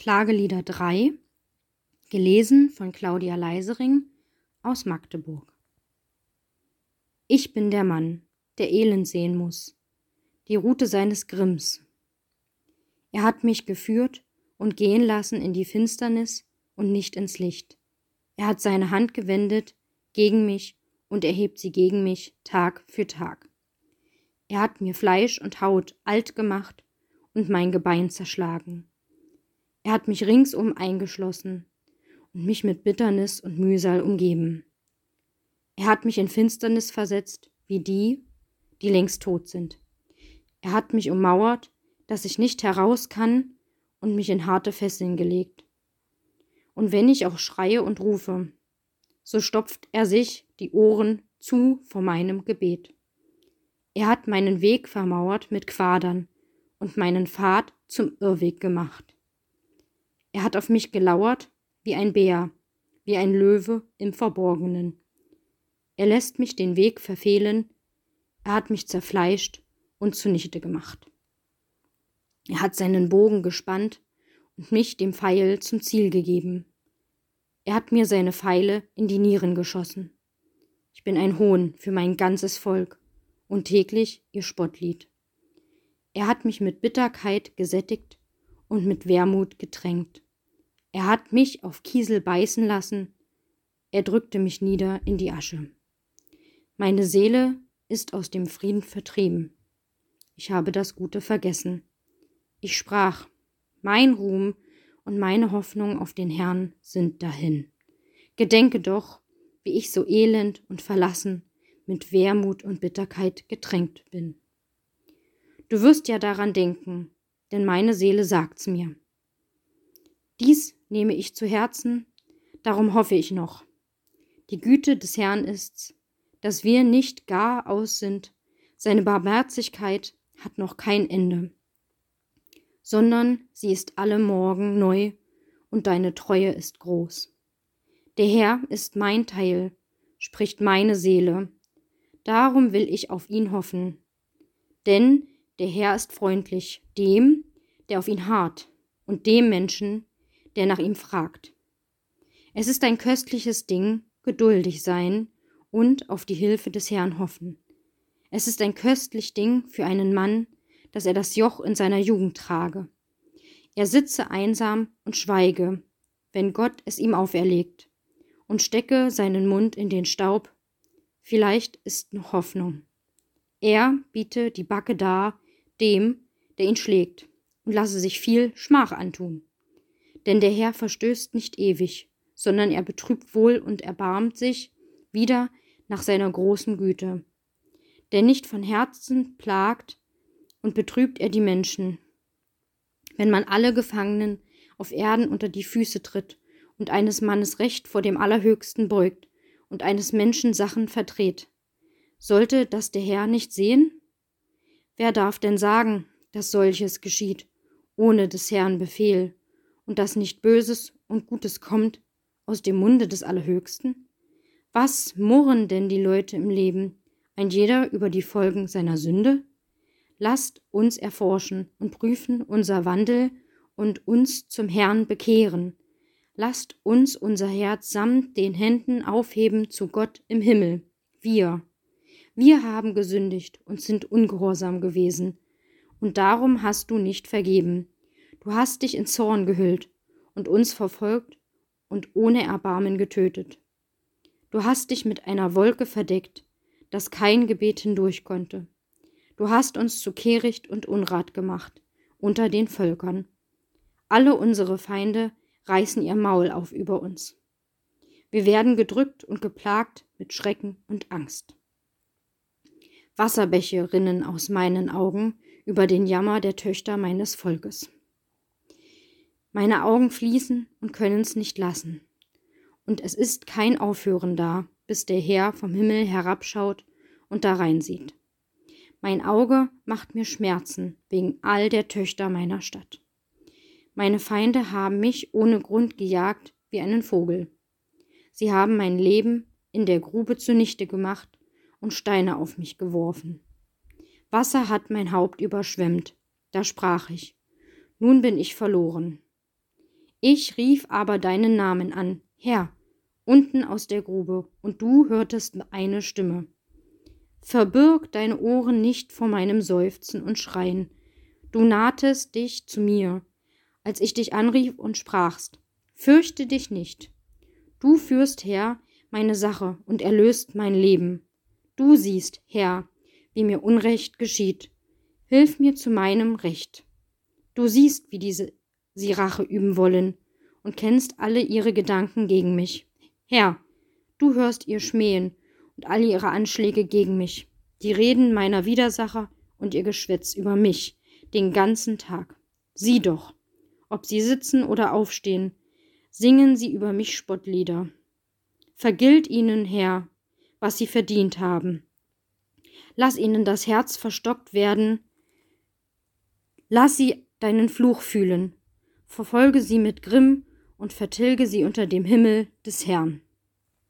Klagelieder 3, gelesen von Claudia Leisering aus Magdeburg. Ich bin der Mann, der Elend sehen muss, die Rute seines Grimms. Er hat mich geführt und gehen lassen in die Finsternis und nicht ins Licht. Er hat seine Hand gewendet gegen mich und erhebt sie gegen mich Tag für Tag. Er hat mir Fleisch und Haut alt gemacht und mein Gebein zerschlagen. Er hat mich ringsum eingeschlossen und mich mit Bitternis und Mühsal umgeben. Er hat mich in Finsternis versetzt, wie die, die längst tot sind. Er hat mich ummauert, dass ich nicht heraus kann, und mich in harte Fesseln gelegt. Und wenn ich auch schreie und rufe, so stopft er sich die Ohren zu vor meinem Gebet. Er hat meinen Weg vermauert mit Quadern und meinen Pfad zum Irrweg gemacht. Er hat auf mich gelauert wie ein Bär, wie ein Löwe im Verborgenen. Er lässt mich den Weg verfehlen, er hat mich zerfleischt und zunichte gemacht. Er hat seinen Bogen gespannt und mich dem Pfeil zum Ziel gegeben. Er hat mir seine Pfeile in die Nieren geschossen. Ich bin ein Hohn für mein ganzes Volk und täglich ihr Spottlied. Er hat mich mit Bitterkeit gesättigt und mit Wermut getränkt. Er hat mich auf Kiesel beißen lassen, er drückte mich nieder in die Asche. Meine Seele ist aus dem Frieden vertrieben. Ich habe das Gute vergessen. Ich sprach, mein Ruhm und meine Hoffnung auf den Herrn sind dahin. Gedenke doch, wie ich so elend und verlassen, mit Wermut und Bitterkeit getränkt bin. Du wirst ja daran denken, denn meine Seele sagt's mir. Dies nehme ich zu Herzen, darum hoffe ich noch. Die Güte des Herrn ist's, dass wir nicht gar aus sind, seine Barmherzigkeit hat noch kein Ende, sondern sie ist alle Morgen neu und deine Treue ist groß. Der Herr ist mein Teil, spricht meine Seele, darum will ich auf ihn hoffen. Denn der Herr ist freundlich dem, der auf ihn harrt, und dem Menschen, der nach ihm fragt. Es ist ein köstliches Ding, geduldig sein und auf die Hilfe des Herrn hoffen. Es ist ein köstlich Ding für einen Mann, dass er das Joch in seiner Jugend trage. Er sitze einsam und schweige, wenn Gott es ihm auferlegt, und stecke seinen Mund in den Staub. Vielleicht ist noch Hoffnung. Er biete die Backe dar, dem, der ihn schlägt, und lasse sich viel Schmach antun. Denn der Herr verstößt nicht ewig, sondern er betrübt wohl und erbarmt sich wieder nach seiner großen Güte. Denn nicht von Herzen plagt und betrübt er die Menschen. Wenn man alle Gefangenen auf Erden unter die Füße tritt und eines Mannes Recht vor dem Allerhöchsten beugt und eines Menschen Sachen verdreht, sollte das der Herr nicht sehen? Wer darf denn sagen, dass solches geschieht, ohne des Herrn Befehl, und dass nicht Böses und Gutes kommt aus dem Munde des Allerhöchsten? Was murren denn die Leute im Leben, ein jeder über die Folgen seiner Sünde? Lasst uns erforschen und prüfen unser Wandel und uns zum Herrn bekehren. Lasst uns unser Herz samt den Händen aufheben zu Gott im Himmel. Wir, wir haben gesündigt und sind ungehorsam gewesen. Und darum hast du nicht vergeben. Du hast dich in Zorn gehüllt und uns verfolgt und ohne Erbarmen getötet. Du hast dich mit einer Wolke verdeckt, dass kein Gebet hindurch konnte. Du hast uns zu Kehricht und Unrat gemacht unter den Völkern. Alle unsere Feinde reißen ihr Maul auf über uns. Wir werden gedrückt und geplagt mit Schrecken und Angst. Wasserbäche rinnen aus meinen Augen über den Jammer der Töchter meines Volkes. Meine Augen fließen und können's nicht lassen. Und es ist kein Aufhören da, bis der Herr vom Himmel herabschaut und da reinsieht. Mein Auge macht mir Schmerzen wegen all der Töchter meiner Stadt. Meine Feinde haben mich ohne Grund gejagt wie einen Vogel. Sie haben mein Leben in der Grube zunichte gemacht und Steine auf mich geworfen. Wasser hat mein Haupt überschwemmt. Da sprach ich, nun bin ich verloren. Ich rief aber deinen Namen an, Herr, unten aus der Grube, und du hörtest eine Stimme. Verbirg deine Ohren nicht vor meinem Seufzen und Schreien. Du nahtest dich zu mir, als ich dich anrief und sprachst. Fürchte dich nicht. Du führst, Herr, meine Sache und erlöst mein Leben. Du siehst, Herr, wie mir Unrecht geschieht. Hilf mir zu meinem Recht. Du siehst, wie diese sie Rache üben wollen und kennst alle ihre Gedanken gegen mich. Herr, du hörst ihr Schmähen und all ihre Anschläge gegen mich, die Reden meiner Widersacher und ihr Geschwätz über mich den ganzen Tag. Sieh doch, ob sie sitzen oder aufstehen, singen sie über mich Spottlieder. Vergilt ihnen, Herr, was sie verdient haben. Lass ihnen das Herz verstockt werden, lass sie deinen Fluch fühlen, verfolge sie mit Grimm und vertilge sie unter dem Himmel des Herrn.